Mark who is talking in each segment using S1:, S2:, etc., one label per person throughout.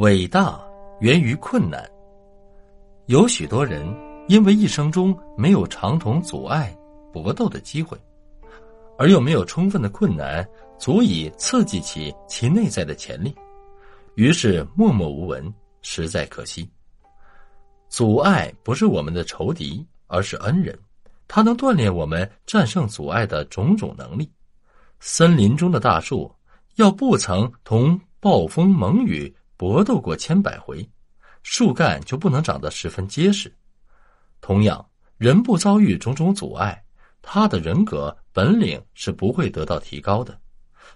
S1: 伟大源于困难。有许多人因为一生中没有长同阻碍搏斗的机会，而又没有充分的困难足以刺激起其内在的潜力，于是默默无闻，实在可惜。阻碍不是我们的仇敌，而是恩人，它能锻炼我们战胜阻碍的种种能力。森林中的大树，要不曾同暴风猛雨。搏斗过千百回，树干就不能长得十分结实。同样，人不遭遇种种阻碍，他的人格本领是不会得到提高的。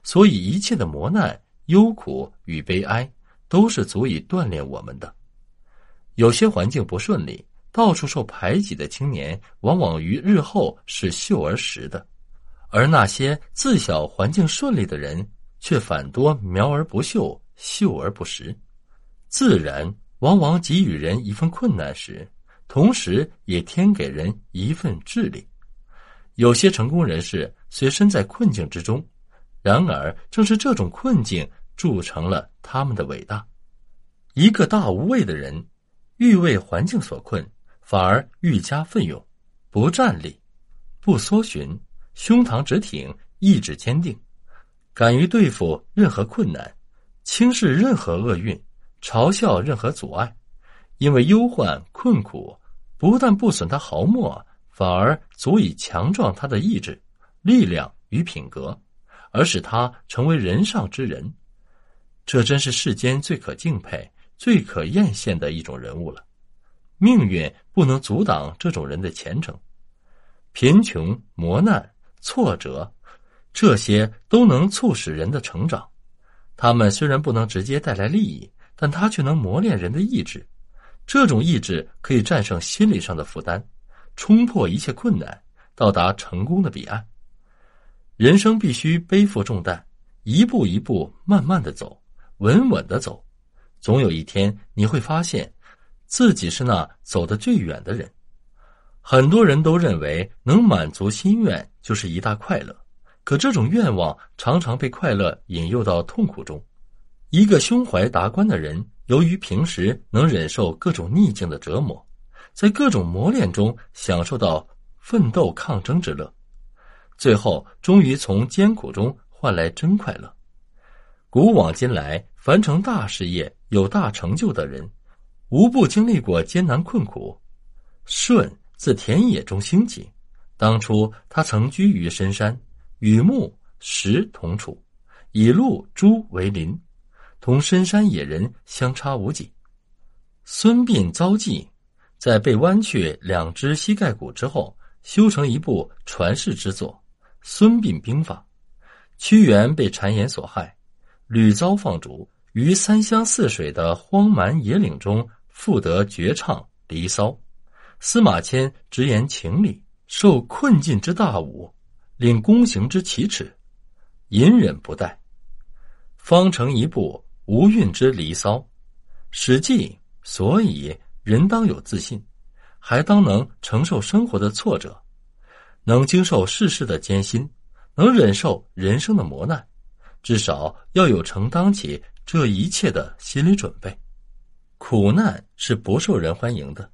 S1: 所以，一切的磨难、忧苦与悲哀，都是足以锻炼我们的。有些环境不顺利，到处受排挤的青年，往往于日后是秀而实的；而那些自小环境顺利的人，却反多苗而不秀。秀而不实，自然往往给予人一份困难时，同时也添给人一份智力。有些成功人士虽身在困境之中，然而正是这种困境铸成了他们的伟大。一个大无畏的人，愈为环境所困，反而愈加奋勇，不站立，不缩寻，胸膛直挺，意志坚定，敢于对付任何困难。轻视任何厄运，嘲笑任何阻碍，因为忧患困苦不但不损他毫末，反而足以强壮他的意志、力量与品格，而使他成为人上之人。这真是世间最可敬佩、最可艳羡的一种人物了。命运不能阻挡这种人的前程，贫穷、磨难、挫折，这些都能促使人的成长。他们虽然不能直接带来利益，但他却能磨练人的意志。这种意志可以战胜心理上的负担，冲破一切困难，到达成功的彼岸。人生必须背负重担，一步一步慢慢的走，稳稳的走。总有一天你会发现，自己是那走得最远的人。很多人都认为能满足心愿就是一大快乐。可这种愿望常常被快乐引诱到痛苦中。一个胸怀达观的人，由于平时能忍受各种逆境的折磨，在各种磨练中享受到奋斗抗争之乐，最后终于从艰苦中换来真快乐。古往今来，凡成大事业、有大成就的人，无不经历过艰难困苦。舜自田野中兴起，当初他曾居于深山。与木石同处，以鹿猪为邻，同深山野人相差无几。孙膑遭际，在被剜去两只膝盖骨之后，修成一部传世之作《孙膑兵法》。屈原被谗言所害，屡遭放逐，于三湘四水的荒蛮野岭中，复得绝唱《离骚》。司马迁直言情理，受困境之大侮。领宫行之奇耻，隐忍不待，方成一部无韵之离骚。《史记》所以人当有自信，还当能承受生活的挫折，能经受世事的艰辛，能忍受人生的磨难，至少要有承担起这一切的心理准备。苦难是不受人欢迎的，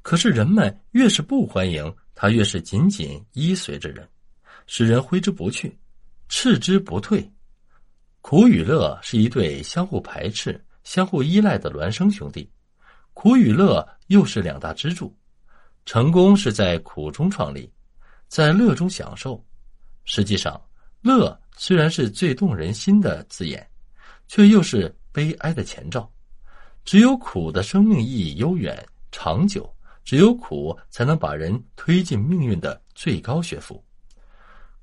S1: 可是人们越是不欢迎，他越是紧紧依随着人。使人挥之不去，斥之不退。苦与乐是一对相互排斥、相互依赖的孪生兄弟。苦与乐又是两大支柱。成功是在苦中创立，在乐中享受。实际上，乐虽然是最动人心的字眼，却又是悲哀的前兆。只有苦的生命意义悠远长久，只有苦才能把人推进命运的最高学府。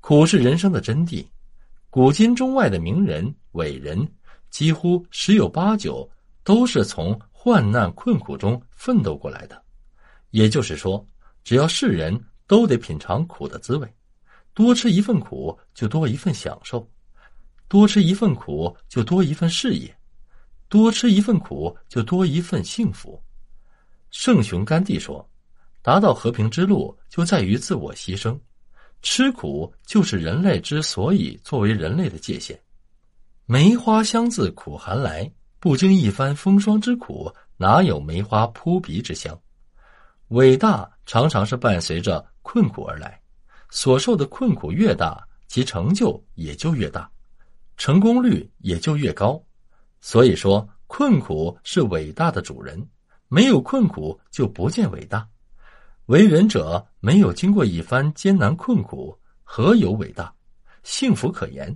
S1: 苦是人生的真谛，古今中外的名人伟人，几乎十有八九都是从患难困苦中奋斗过来的。也就是说，只要是人都得品尝苦的滋味，多吃一份苦就多一份享受，多吃一份苦就多一份事业，多吃一份苦就多一份幸福。圣雄甘地说：“达到和平之路，就在于自我牺牲。”吃苦就是人类之所以作为人类的界限。梅花香自苦寒来，不经一番风霜之苦，哪有梅花扑鼻之香？伟大常常是伴随着困苦而来，所受的困苦越大，其成就也就越大，成功率也就越高。所以说，困苦是伟大的主人，没有困苦就不见伟大。为人者没有经过一番艰难困苦，何有伟大、幸福可言？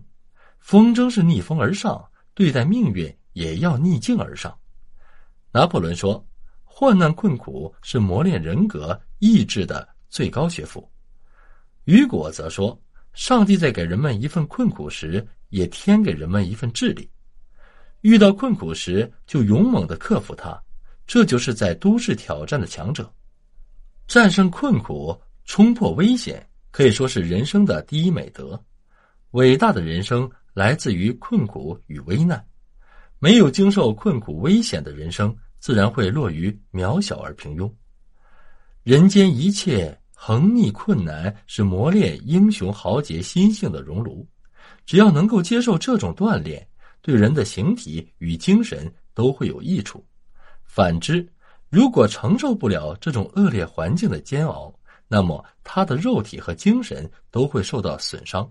S1: 风筝是逆风而上，对待命运也要逆境而上。拿破仑说：“患难困苦是磨练人格意志的最高学府。”雨果则说：“上帝在给人们一份困苦时，也添给人们一份智力。遇到困苦时，就勇猛的克服它，这就是在都市挑战的强者。”战胜困苦，冲破危险，可以说是人生的第一美德。伟大的人生来自于困苦与危难，没有经受困苦危险的人生，自然会落于渺小而平庸。人间一切横逆困难，是磨练英雄豪杰心性的熔炉。只要能够接受这种锻炼，对人的形体与精神都会有益处。反之，如果承受不了这种恶劣环境的煎熬，那么他的肉体和精神都会受到损伤。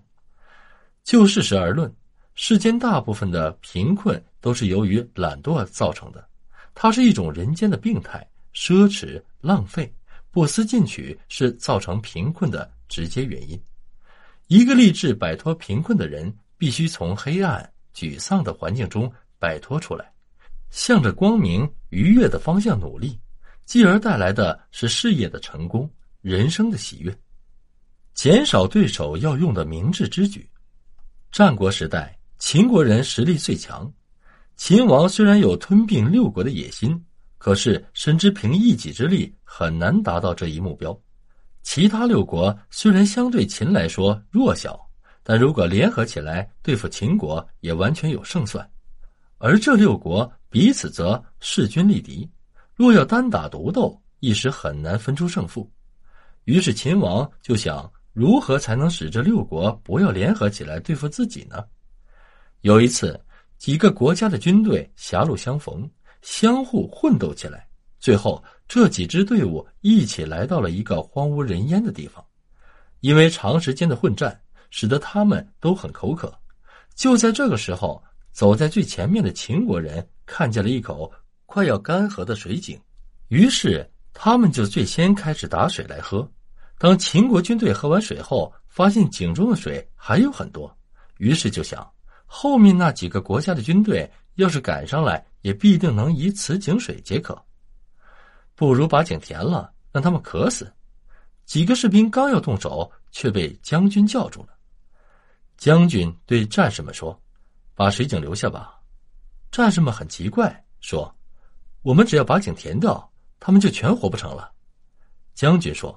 S1: 就事实而论，世间大部分的贫困都是由于懒惰造成的，它是一种人间的病态，奢侈、浪费、不思进取是造成贫困的直接原因。一个立志摆脱贫困的人，必须从黑暗、沮丧的环境中摆脱出来。向着光明、愉悦的方向努力，继而带来的是事业的成功、人生的喜悦。减少对手要用的明智之举。战国时代，秦国人实力最强。秦王虽然有吞并六国的野心，可是深知凭一己之力很难达到这一目标。其他六国虽然相对秦来说弱小，但如果联合起来对付秦国，也完全有胜算。而这六国。彼此则势均力敌，若要单打独斗，一时很难分出胜负。于是秦王就想，如何才能使这六国不要联合起来对付自己呢？有一次，几个国家的军队狭路相逢，相互混斗起来。最后，这几支队伍一起来到了一个荒无人烟的地方。因为长时间的混战，使得他们都很口渴。就在这个时候，走在最前面的秦国人。看见了一口快要干涸的水井，于是他们就最先开始打水来喝。当秦国军队喝完水后，发现井中的水还有很多，于是就想，后面那几个国家的军队要是赶上来，也必定能以此井水解渴。不如把井填了，让他们渴死。几个士兵刚要动手，却被将军叫住了。将军对战士们说：“把水井留下吧。”战士们很奇怪，说：“我们只要把井填掉，他们就全活不成了。”将军说：“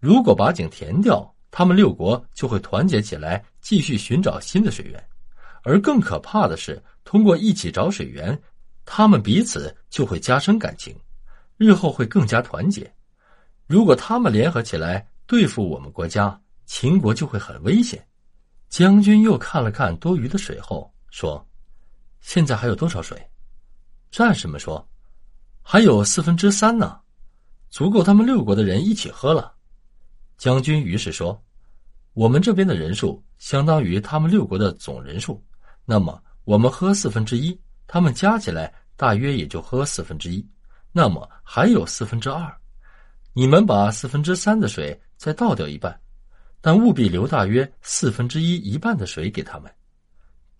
S1: 如果把井填掉，他们六国就会团结起来，继续寻找新的水源。而更可怕的是，通过一起找水源，他们彼此就会加深感情，日后会更加团结。如果他们联合起来对付我们国家，秦国就会很危险。”将军又看了看多余的水后说。现在还有多少水？战士们说：“还有四分之三呢，足够他们六国的人一起喝了。”将军于是说：“我们这边的人数相当于他们六国的总人数，那么我们喝四分之一，他们加起来大约也就喝四分之一，那么还有四分之二。你们把四分之三的水再倒掉一半，但务必留大约四分之一一半的水给他们。”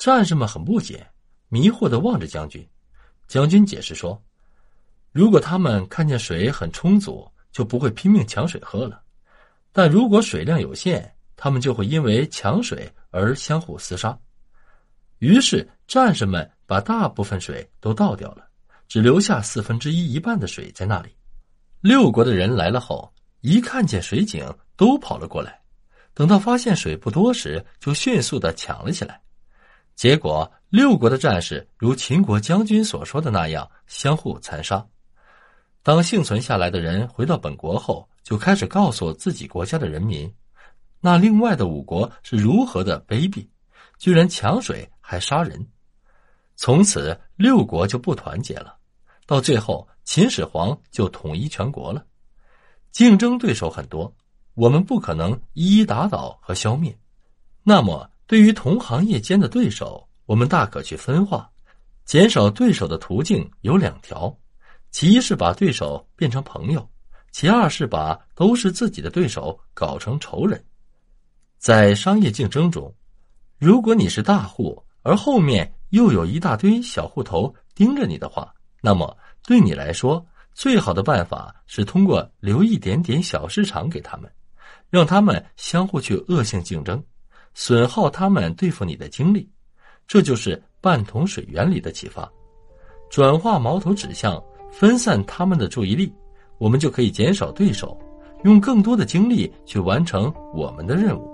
S1: 战士们很不解。迷惑的望着将军，将军解释说：“如果他们看见水很充足，就不会拼命抢水喝了；但如果水量有限，他们就会因为抢水而相互厮杀。”于是战士们把大部分水都倒掉了，只留下四分之一一半的水在那里。六国的人来了后，一看见水井，都跑了过来。等到发现水不多时，就迅速的抢了起来。结果，六国的战士如秦国将军所说的那样，相互残杀。当幸存下来的人回到本国后，就开始告诉自己国家的人民，那另外的五国是如何的卑鄙，居然抢水还杀人。从此六国就不团结了，到最后秦始皇就统一全国了。竞争对手很多，我们不可能一一打倒和消灭。那么，对于同行业间的对手，我们大可去分化，减少对手的途径有两条：其一是把对手变成朋友，其二是把都是自己的对手搞成仇人。在商业竞争中，如果你是大户，而后面又有一大堆小户头盯着你的话，那么对你来说，最好的办法是通过留一点点小市场给他们，让他们相互去恶性竞争。损耗他们对付你的精力，这就是半桶水原理的启发。转化矛头指向，分散他们的注意力，我们就可以减少对手，用更多的精力去完成我们的任务。